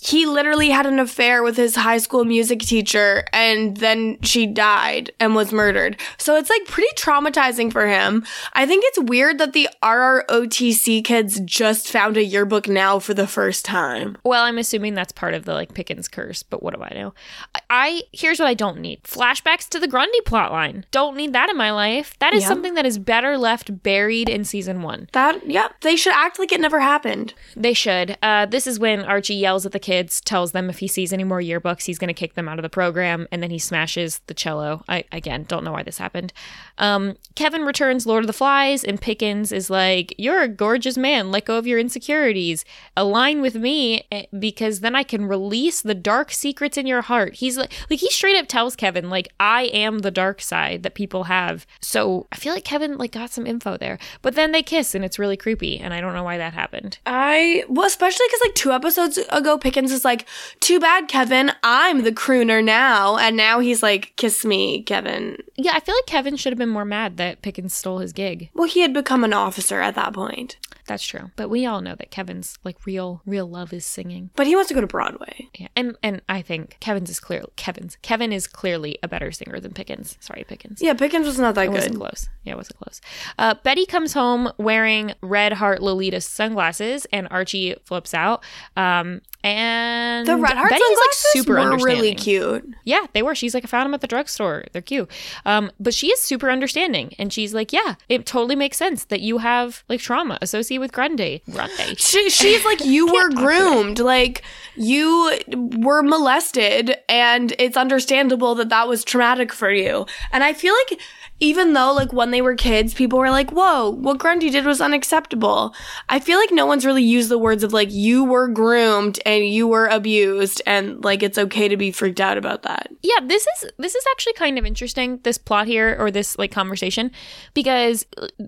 he literally had an affair with his high school music teacher and then she died and was murdered. So it's like pretty traumatizing for him. I think it's weird that the RROTC kids just found a yearbook now for the first time. Well, I'm assuming that's part of the like Pickens curse, but what do I know? I, I here's what I don't need: flashbacks to the Grundy plotline. Don't need that in my life. That is Yeah. something that is better left buried in season one. That yep, they should act like it never happened. They should. Uh, this is when Archie yells at the kids, tells them if he sees any more yearbooks, he's going to kick them out of the program, and then he smashes the cello. I again don't know why this happened. Um, Kevin returns Lord of the Flies, and Pickens is like, "You're a gorgeous man. Let go of your insecurities. Align with me, eh, because then I can release the dark secrets in your heart." He's like, like he straight up tells Kevin, like, "I am the dark side that people have." So I feel like Kevin like got some info there, but then they kiss, and it's really creepy, and I don't know why that happened. I well, especially because like two episodes ago, Pickens is like, "Too bad, Kevin. I'm the crooner now," and now he's like, "Kiss me, Kevin." Yeah, I feel like Kevin should have been more mad that Pickens stole his gig. Well, he had become an officer at that point. That's true. But we all know that Kevin's like real real love is singing. But he wants to go to Broadway. Yeah. And and I think Kevin's is clear Kevin's Kevin is clearly a better singer than Pickens. Sorry, Pickens. Yeah, Pickens was not that good. Wasn't close. Yeah, it wasn't close. Uh, Betty comes home wearing red heart Lolita sunglasses, and Archie flips out. Um, and The red heart Betty's like sunglasses super were really cute. Yeah, they were. She's like, I found them at the drugstore. They're cute. Um, but she is super understanding, and she's like, Yeah, it totally makes sense that you have like trauma associated with Grundy. Grundy. She, she's like, you <laughs> were groomed. Like, you were molested, and it's understandable that that was traumatic for you. And I feel like, even though, like, when they were kids, people were like, whoa, what Grundy did was unacceptable. I feel like no one's really used the words of, like, you were groomed and you were abused, and, like, it's okay to be freaked out about that. yeah this is this is actually kind of interesting this plot here or this like conversation because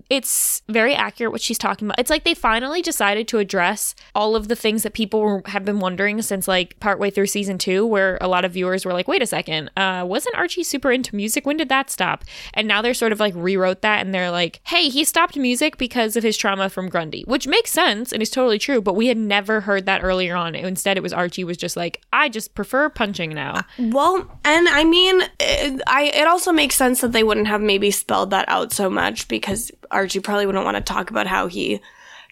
it's very accurate what she's talking about it's like they finally decided to address all of the things that people were, have been wondering since like partway through season two where a lot of viewers were like wait a second uh wasn't archie super into music when did that stop and now they're sort of like rewrote that and they're like hey he stopped music because of his trauma from grundy which makes sense and is totally true but we had never heard that earlier on. Instead it was archie was just like i just prefer punching now. Well, and I mean, it, I it also makes sense that they wouldn't have maybe spelled that out so much because Archie probably wouldn't want to talk about how he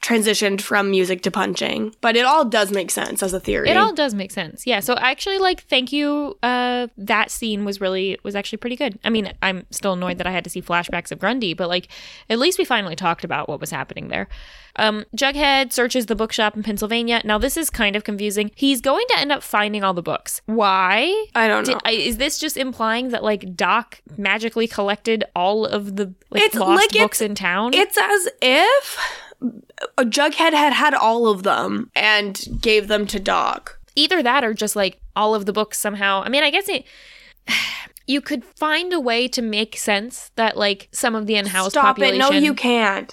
transitioned from music to punching. But it all does make sense as a theory. It all does make sense. Yeah. So actually like thank you. Uh that scene was really was actually pretty good. I mean, I'm still annoyed that I had to see flashbacks of Grundy, but like at least we finally talked about what was happening there. Um Jughead searches the bookshop in Pennsylvania. Now this is kind of confusing. He's going to end up finding all the books. Why? I don't know. Did, I, is this just implying that like Doc magically collected all of the like It's lost like books in town? it's as if A jughead had had all of them and gave them to Doc. either that or just like all of the books somehow. I mean, I guess it. <sighs> You could find a way to make sense that like some of the in-house Stop population. it! No, you <laughs> can't.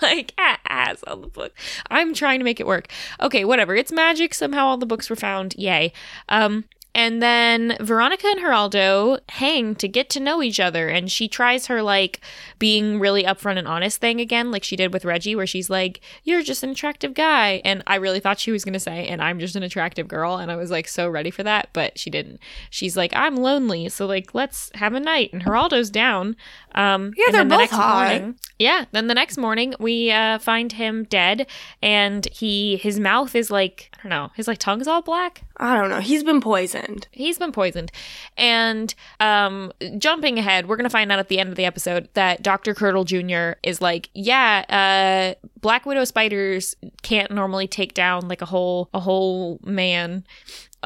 like ass on the book. I'm trying to make it work. Okay, whatever. It's magic. Somehow all the books were found. Yay. Um, and then Veronica and Geraldo hang to get to know each other, and she tries her like being really upfront and honest thing again, like she did with Reggie, where she's like, "You're just an attractive guy," and I really thought she was gonna say, "And I'm just an attractive girl," and I was like so ready for that, but she didn't. She's like, "I'm lonely, so like let's have a night," and Geraldo's down. Um, Yeah, they're the both next hot. morning- yeah. Then the next morning we uh, find him dead, and he his mouth is like I don't know, his like tongue's all black. I don't know. He's been poisoned. He's been poisoned. And um, jumping ahead, we're gonna find out at the end of the episode that Dr. Curdle Jr. is like, yeah, uh, Black Widow spiders can't normally take down like a whole a whole man.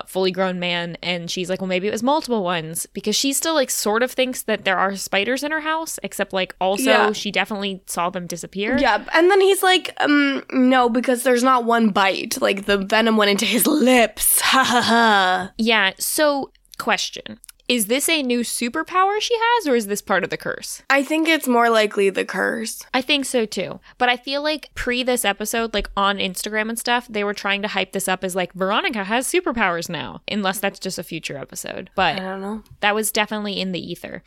Fully grown man and she's like well maybe it was multiple ones because she still like sort of thinks that there are spiders in her house except like also Yeah. she definitely saw them disappear Yeah, and then he's like, um, no, because there's not one bite. Like the venom went into his lips. <laughs> Ha ha ha. Yeah. So, question: Is this a new superpower she has, or is this part of the curse? I think it's more likely the curse. I think so too. But I feel like pre this episode, like on Instagram and stuff, they were trying to hype this up as like Veronica has superpowers now, unless that's just a future episode. But I don't know. that was definitely in the ether.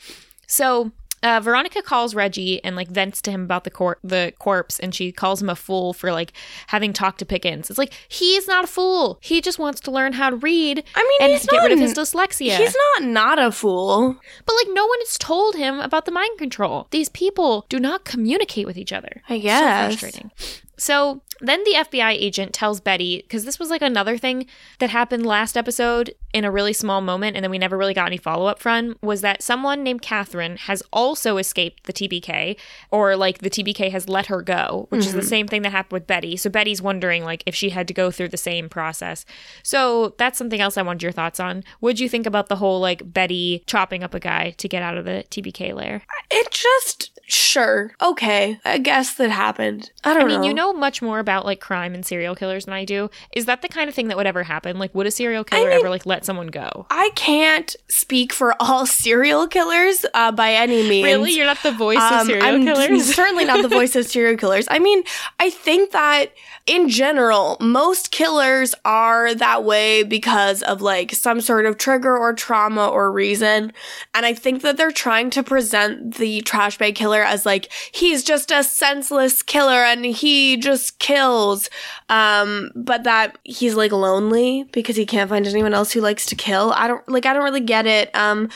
So. Uh, Veronica calls Reggie and like vents to him about the cor- the corpse, and she calls him a fool for like having talked to Pickens. It's like he's not a fool. He just wants to learn how to read. I mean, and he's get rid of not- his dyslexia. He's not not a fool. But like no one has told him about the mind control. These people do not communicate with each other. I guess. So frustrating. So then the FBI agent tells Betty, because this was like another thing that happened last episode in a really small moment, and then we never really got any follow up from, was that someone named Catherine has also escaped the TBK, or like the TBK has let her go, which is the mm-hmm. same thing that happened with Betty. So Betty's wondering like if she had to go through the same process. So that's something else I wanted your thoughts on. What'd you think about the whole like Betty chopping up a guy to get out of the TBK lair? It just sure okay. I guess that happened. I don't I mean, know. you know much more about like crime and serial killers than I do. Is that the kind of thing that would ever happen? Like, would a serial killer mean- ever like let someone go? I can't speak for all <laughs> serial killers uh, by any means. Really, you're not the voice of Um, serial I'm killers. certainly not the <laughs> voice of serial killers. I mean, I think that in general, most killers are that way because of like some sort of trigger or trauma or reason. And I think that they're trying to present the trash bag killer killer as like he's just a senseless killer and he just kills. Um, but that he's like lonely because he can't find anyone else who likes to kill. I don't like I don't really get it. Um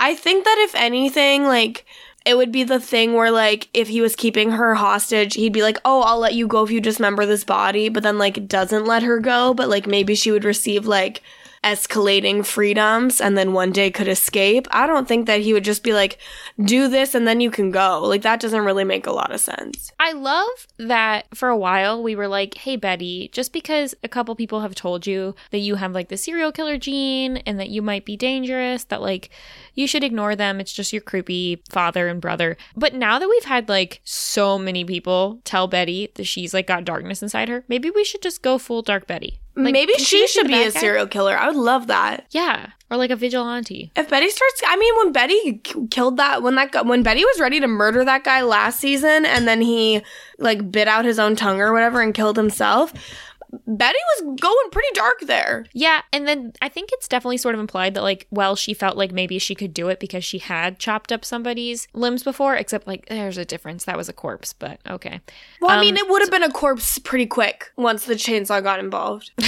I think that if anything, like it would be the thing where like if he was keeping her hostage, he'd be like, "Oh, I'll let you go if you dismember this body," but then like doesn't let her go, but like maybe she would receive like escalating freedoms and then one day could escape. I don't think that he would just be like, do this and then you can go. Like, that doesn't really make a lot of sense. I love that for a while we were like, hey, Betty, just because a couple people have told you that you have like the serial killer gene and that you might be dangerous, that like you should ignore them. It's just your creepy father and brother. But now that we've had like so many people tell Betty that she's like got darkness inside her, maybe we should just go full dark Betty. Like, Maybe she should be a guy? serial killer. I would love that. Yeah, or like a vigilante. If Betty starts, I mean, when Betty killed that, when that, when Betty was ready to murder that guy last season, and then he like bit out his own tongue or whatever and killed himself, Betty was going pretty dark there. Yeah, and then I think it's definitely sort of implied that like, well, she felt like maybe she could do it because she had chopped up somebody's limbs before, except like there's a difference. That was a corpse, but okay. Well, I Um, mean, it would have been a corpse pretty quick once the chainsaw got involved. <laughs>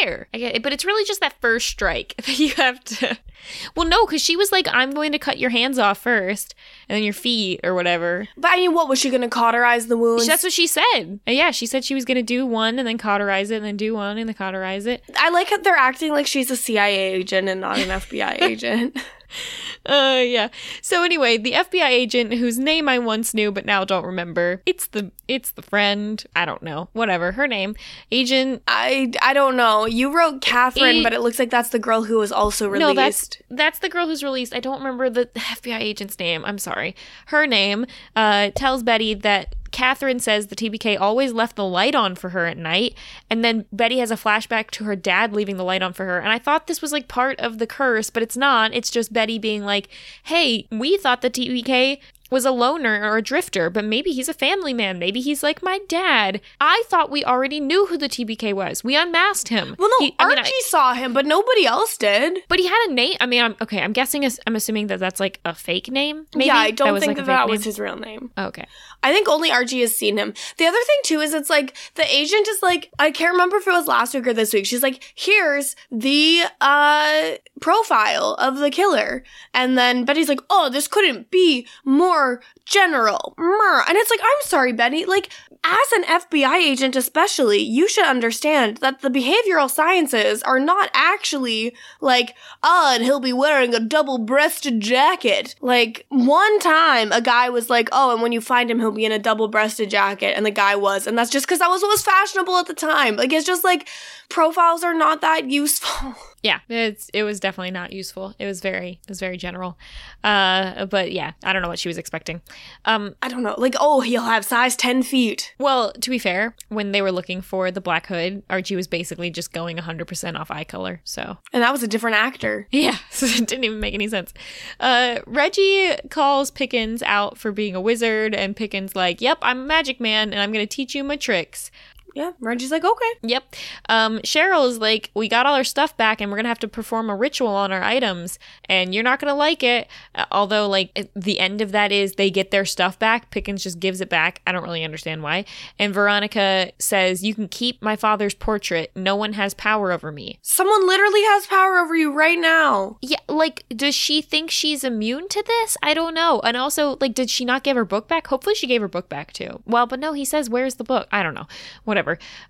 Fair. I get it, but it's really just that first strike <laughs> that you have to <laughs> Well, no, cuz she was like I'm going to cut your hands off first and then your feet or whatever. But I mean, what was she going to cauterize the wounds? That's what she said. Yeah, she said she was going to do one and then cauterize it and then do one and then cauterize it. I like how they're acting like she's a CIA agent and not an FBI <laughs> agent. <laughs> Uh yeah. So anyway, the FBI agent whose name I once knew but now don't remember. It's the it's the friend. I don't know. Whatever. Her name. Agent I I don't know. You wrote Catherine, E- but it looks like that's the girl who was also released. No, that's that's the girl who's released. I don't remember the FBI agent's name. I'm sorry. Her name uh, tells Betty that Catherine says the TBK always left the light on for her at night, and then Betty has a flashback to her dad leaving the light on for her. And I thought this was like part of the curse, but it's not. It's just Betty being like, "Hey, we thought the TBK." Was a loner or a drifter, but maybe he's a family man. Maybe he's like my dad. I thought we already knew who the TBK was. We unmasked him. well, no, He- I mean, Archie I- saw him, but nobody else did. but he had a name. I mean, I'm okay. I'm guessing. I'm assuming that that's like a fake name. Maybe yeah, I don't was, think like, that that was his real name. Okay. I think only Archie has seen him. The other thing too is it's like the agent is like I can't remember if it was last week or this week. She's like, "Here's the uh profile of the killer," and then Betty's like, "Oh, this couldn't be more general." And it's like, I'm sorry, Betty. Like as an FBI agent, especially, you should understand that the behavioral sciences are not actually like, ah, and he'll be wearing a double-breasted jacket. Like one time, a guy was like, oh, and when you find him, he'll be in a double-breasted jacket, and the guy was, and that's just because that was what was fashionable at the time. Like it's just like profiles are not that useful. <laughs> Yeah, it's it was definitely not useful. It was very it was very general. Uh, but yeah, I don't know what she was expecting. Um, I don't know. Like oh, he'll have size ten feet. well, to be fair, when they were looking for the Black Hood, Archie was basically just going 100% off eye color. So And that was a different actor. Yeah, <laughs> so it didn't even make any sense. Uh, Reggie calls Pickens out for being a wizard, and Pickens like, "Yep, I'm a magic man, and I'm gonna teach you my tricks." Yeah, Reggie's like, okay. Yep. Um, Cheryl is like, "We got all our stuff back, and we're gonna have to perform a ritual on our items, and you're not gonna like it." Uh, although, like, the end of that is they get their stuff back. Pickens just gives it back. I don't really understand why. And Veronica says, "You can keep my father's portrait. No one has power over me." Someone literally has power over you right now. Yeah, like, does she think she's immune to this? I don't know. And also, like, did she not give her book back? Hopefully, she gave her book back too. Well, but no, he says, "Where's the book?" I don't know. Whatever.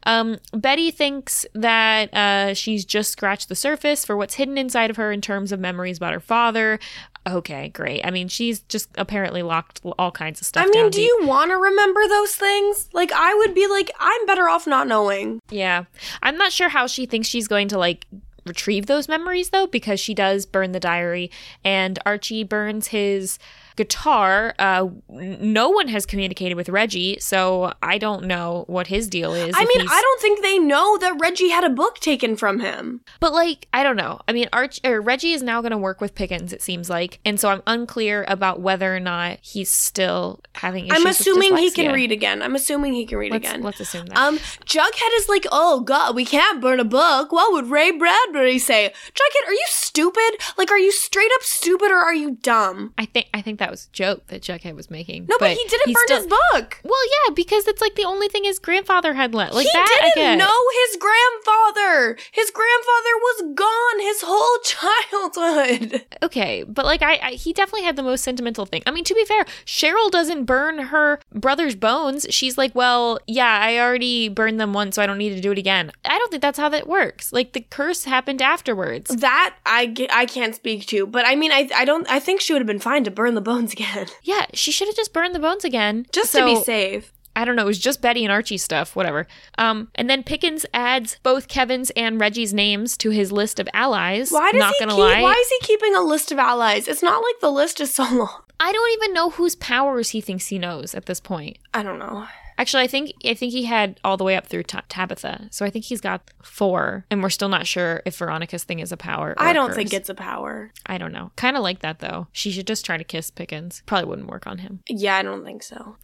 Um, Betty thinks that uh, she's just scratched the surface for what's hidden inside of her in terms of memories about her father. Okay, great. I mean, she's just apparently locked all kinds of stuff. I mean, do deep. you want to remember those things? Like, I would be like, I'm better off not knowing. Yeah. I'm not sure how she thinks she's going to like retrieve those memories though because she does burn the diary and Archie burns his guitar. Uh no one has communicated with Reggie, so I don't know what his deal is. I mean, he's- I don't think they know that Reggie had a book taken from him. But like, I don't know. I mean, Arch or Reggie is now going to work with Pickens. It seems like, and so I'm unclear about whether or not he's still having. Issues I'm assuming he can read again. I'm assuming he can read Let's, again. let's assume that. Um, Jughead is like, oh god, we can't burn a book. What would Ray Bradbury say? Jughead, are you stupid? Like, are you straight up stupid or are you dumb? I think I think that was a joke that Jughead was making. No, but, he didn't he's burn still- his book. Well, yeah, because it's like the only thing his grandfather had left. Like he that, didn't know his grandfather. His grandfather was gone his whole <laughs> childhood. Okay, but like I, I, he definitely had the most sentimental thing. I mean, to be fair, Cheryl doesn't burn her brother's bones. She's like, well, yeah, I already burned them once, so I don't need to do it again. I don't think that's how that works. Like the curse happened afterwards. That I, I can't speak to, but I mean, I I don't I think she would have been fine to burn the bones <laughs> again, Yeah, she should have just burned the bones again, just to be safe. I don't know. It was just Betty and Archie stuff, whatever. Um, and then Pickens adds both Kevin's and Reggie's names to his list of allies. Why does Not he gonna keep? lie, Why is he keeping a list of allies? It's not like the list is so <laughs> long. I don't even know whose powers he thinks he knows at this point. I don't know. Actually, I think I think he had all the way up through Ta- Tabitha, so I think he's got four, and we're still not sure if Veronica's thing is a power. Or I don't hers. think it's a power. I don't know. Kind of like that though. She should just try to kiss Pickens. Probably wouldn't work on him. Yeah, I don't think so.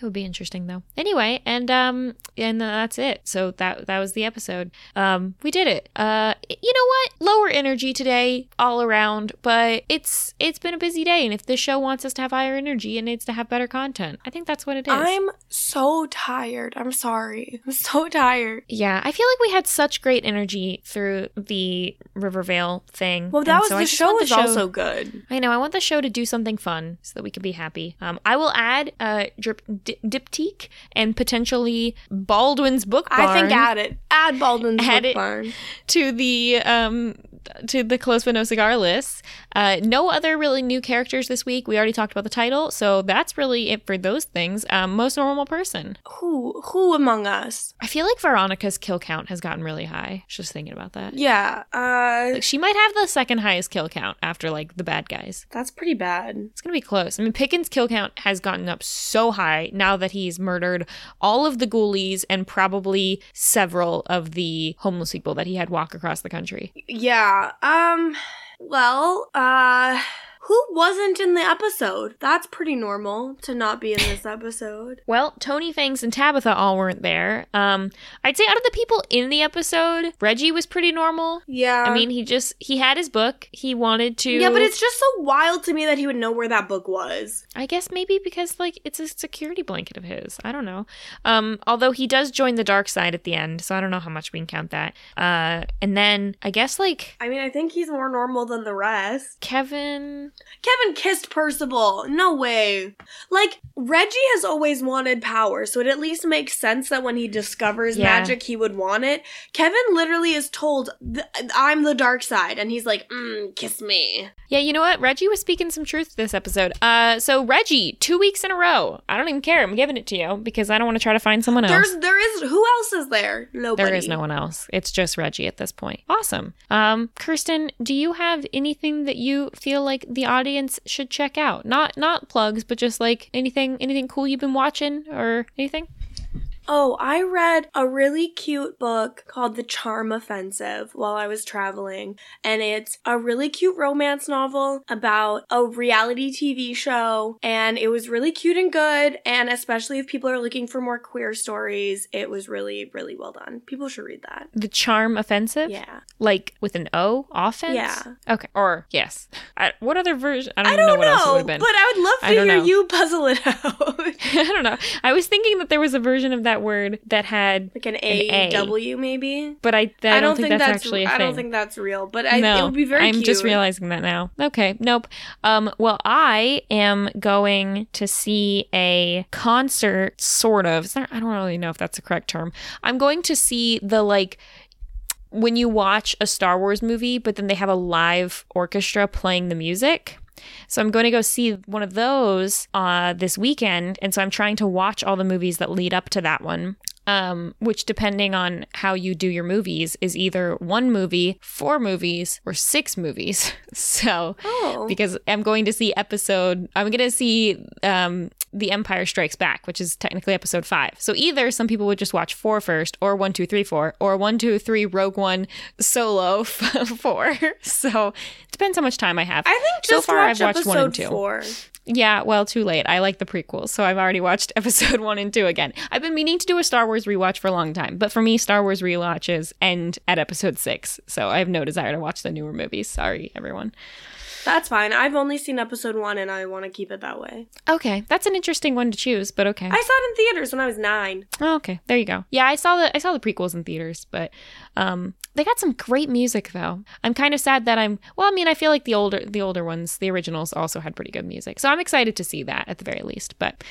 It would be interesting though. Anyway, and um, and that's it. So that that was the episode. Um, we did it. Uh, you know what? Lower energy today, all around, but it's it's been a busy day, and if this show wants us to have higher energy, it needs to have better content. I think that's what it is. I'm so tired. I'm sorry. I'm so tired. Yeah, I feel like we had such great energy through the Rivervale thing. Well, that and was so the show was also good. I know. I want the show to do something fun so that we can be happy. Um, I will add uh, drip, di- Diptyque and potentially Baldwin's Book Barn I think add it. Add Baldwin's Add Book. Barn. to the um to the close but no cigar list. Uh, no other really new characters this week. We already talked about the title, so that's really it for those things. Um, most normal person. Who who among us? I feel like Veronica's kill count has gotten really high. Just thinking about that. Yeah. Uh Like she might have the second highest kill count after like the bad guys. that's pretty bad. It's gonna be close. I mean, Pickens' kill count has gotten up so high now that he's murdered all of the ghoulies and probably several of the homeless people that he had walk across the country. Yeah. Um well, uh who wasn't in the episode? That's pretty normal to not be in this episode. <laughs> Well, Toni Fangs and Tabitha all weren't there. Um, I'd say out of the people in the episode, Reggie was pretty normal. Yeah. I mean, he just he had his book. He wanted to. Yeah, but it's just so wild to me that he would know where that book was. I guess maybe because like it's a security blanket of his. I don't know. Um, although he does join the dark side at the end, so I don't know how much we can count that. Uh, and then I guess like I mean, I think he's more normal than the rest. Kevin. Kevin kissed Percival. No way. Like, Reggie has always wanted power, so it at least makes sense that when he discovers Yeah. magic, he would want it. Kevin literally is told, I'm the dark side, and he's like, mm, kiss me. Yeah, you know what? Reggie was speaking some truth this episode. Uh, so Reggie, two weeks in a row. I don't even care. I'm giving it to you because I don't want to try to find someone else. There's, there is, who else is there? Nobody. There is no one else. It's just Reggie at this point. Awesome. Um, Kirsten, do you have anything that you feel like the audience should check out? Not not plugs, but just like anything anything cool you've been watching or anything? Oh, I read a really cute book called The Charm Offensive while I was traveling. And it's a really cute romance novel about a reality TV show. And it was really cute and good. And especially if people are looking for more queer stories, it was really, really well done. People should read that. The Charm Offensive? Yeah. Like with an O? Offense? Yeah. Okay. Or yes. I, what other version? I don't, I don't know what else it would have been. but I would love to hear know. you puzzle it out. <laughs> I don't know. I was thinking that there was a version of that word that had, like an A. A W maybe. but I, I, don't, think, that's, actually a I thing. don't think that's real, but I, no, it would be very I'm cute. just realizing that now. Okay, nope. Um, well, I am going to see a concert, sort of. Not, I don't really know if that's the correct term. I'm going to see the like when you watch a Star Wars movie, but then they have a live orchestra playing the music. So I'm going to go see one of those uh, this weekend, and so I'm trying to watch all the movies that lead up to that one. Um, which, depending on how you do your movies, is either one movie, four movies, or six movies. <laughs> So, Oh. because I'm going to see episode, I'm going to see um, The Empire Strikes Back, which is technically episode five. So either some people would just watch four first, or one, two, three, four, or one, two, three, Rogue One, Solo, <laughs> four. So it depends how much time I have. I think So far, I've watched one and two. four. Yeah, well, too late. I like the prequels, so I've already watched <laughs> episode one and two again. I've been meaning to do a Star Wars rewatch for a long time, but for me, Star Wars rewatches end at episode six, so I have no desire to watch the newer movies. Sorry, everyone. That's fine. I've only seen episode one and I want to keep it that way. Okay, that's an interesting one to choose, but okay. I saw it in theaters when I was nine. Oh, okay, there you go. Yeah, I saw the I saw the prequels in theaters, but um, they got some great music though. I'm kind of sad that I'm. Well, I mean, I feel like the older the older ones, the originals, also had pretty good music, so I'm excited to see that at the very least. But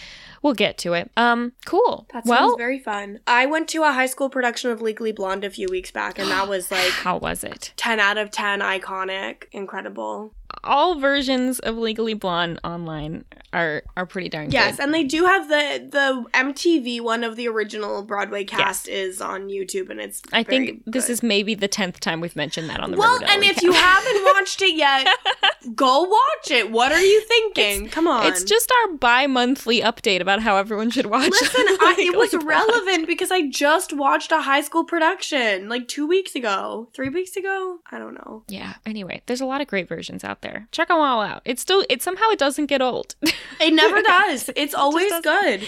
we'll get to it. Um, cool. That sounds well, very fun. I went to a high school production of Legally Blonde a few weeks back, and that <sighs> was like how was it? 10 out of 10, iconic, incredible. All versions of Legally Blonde online are are pretty darn good. Yes, good. and they do have the the MTV one of the original Broadway cast is on YouTube, and it's. I think this good. is maybe the tenth time we've mentioned that on the Well, and if you haven't <laughs> watched it yet, go watch it. What are you thinking? Come on. It's just our bi-monthly update about how everyone should watch. Listen, <laughs> I, it was Legally relevant because I just watched a high school production like two weeks ago, three weeks ago. I don't know. Yeah. Anyway, there's a lot of great versions out there. Check them all out. It's still it somehow it doesn't get old. It never <laughs> does. It's always doesn't. good.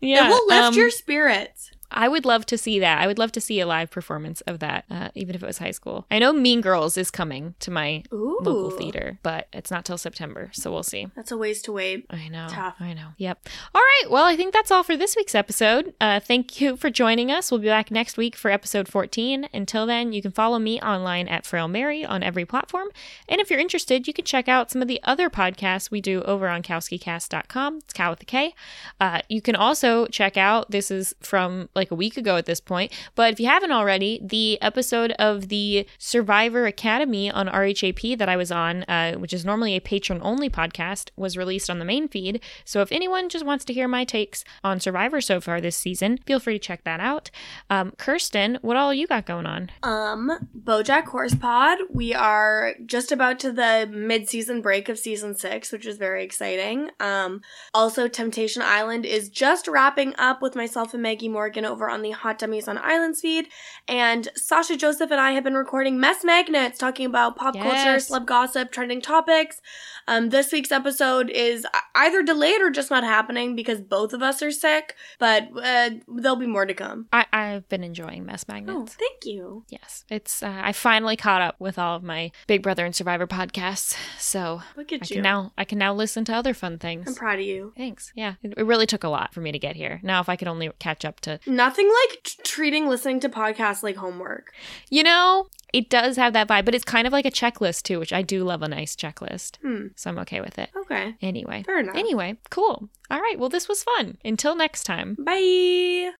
yeah. it will lift um, your spirits. I would love to see that. I would love to see a live performance of that, uh, even if it was high school. I know Mean Girls is coming to my Ooh, local theater, but it's not till September, so we'll see. That's a ways to wait. I know. Tough. I know. Yep. All right. Well, I think that's all for this week's episode. Uh, thank you for joining us. We'll be back next week for episode 14. Until then, you can follow me online at Frail Mary on every platform. And if you're interested, you can check out some of the other podcasts we do over on kowskicast.com. It's cow with a K. Uh, you can also check out, this is from like a week ago at this point, but if you haven't already, the episode of the Survivor Academy on RHAP that I was on, uh, which is normally a patron only podcast, was released on the main feed. So if anyone just wants to hear my takes on Survivor so far this season, feel free to check that out. Um, Kirsten, what all you got going on? Um, BoJack Horse Pod. We are just about to the mid-season break of season six, which is very exciting. Um, also, Temptation Island is just wrapping up with myself and Maggie Morgan over on the Hot Dummies on Islands feed, and Sasha Joseph and I have been recording Mess Magnets, talking about pop culture, Yes. celeb gossip, trending topics. Um, this week's episode is either delayed or just not happening because both of us are sick, but uh, there'll be more to come. I, I've been enjoying Mess Oh, Magnets. thank you. Yes, it's. Uh, I finally caught up with all of my Big Brother and Survivor podcasts, so Look I at you. can now I can now listen to other fun things. I'm proud of you. Thanks. Yeah, it, it really took a lot for me to get here. Now, if I could only catch up to, Nothing like t- treating listening to podcasts like homework. you know, it does have that vibe, but it's kind of like a checklist too, which I do love a nice checklist. Hmm. So I'm okay with it. Okay. Anyway. Fair enough. Anyway, cool. All right. Well, this was fun. Until next time. Bye.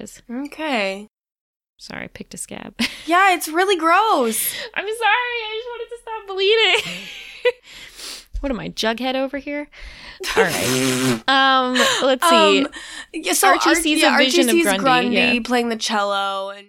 Is Okay. sorry, I picked a scab. <laughs> Yeah, it's really gross. I'm sorry. I just wanted to stop bleeding. <laughs> what am I, Jughead over here? All right. <laughs> Um, let's see. Um, yeah, so Archie Ar- sees yeah, a vision Archie of sees Grundy, yeah. playing the cello, and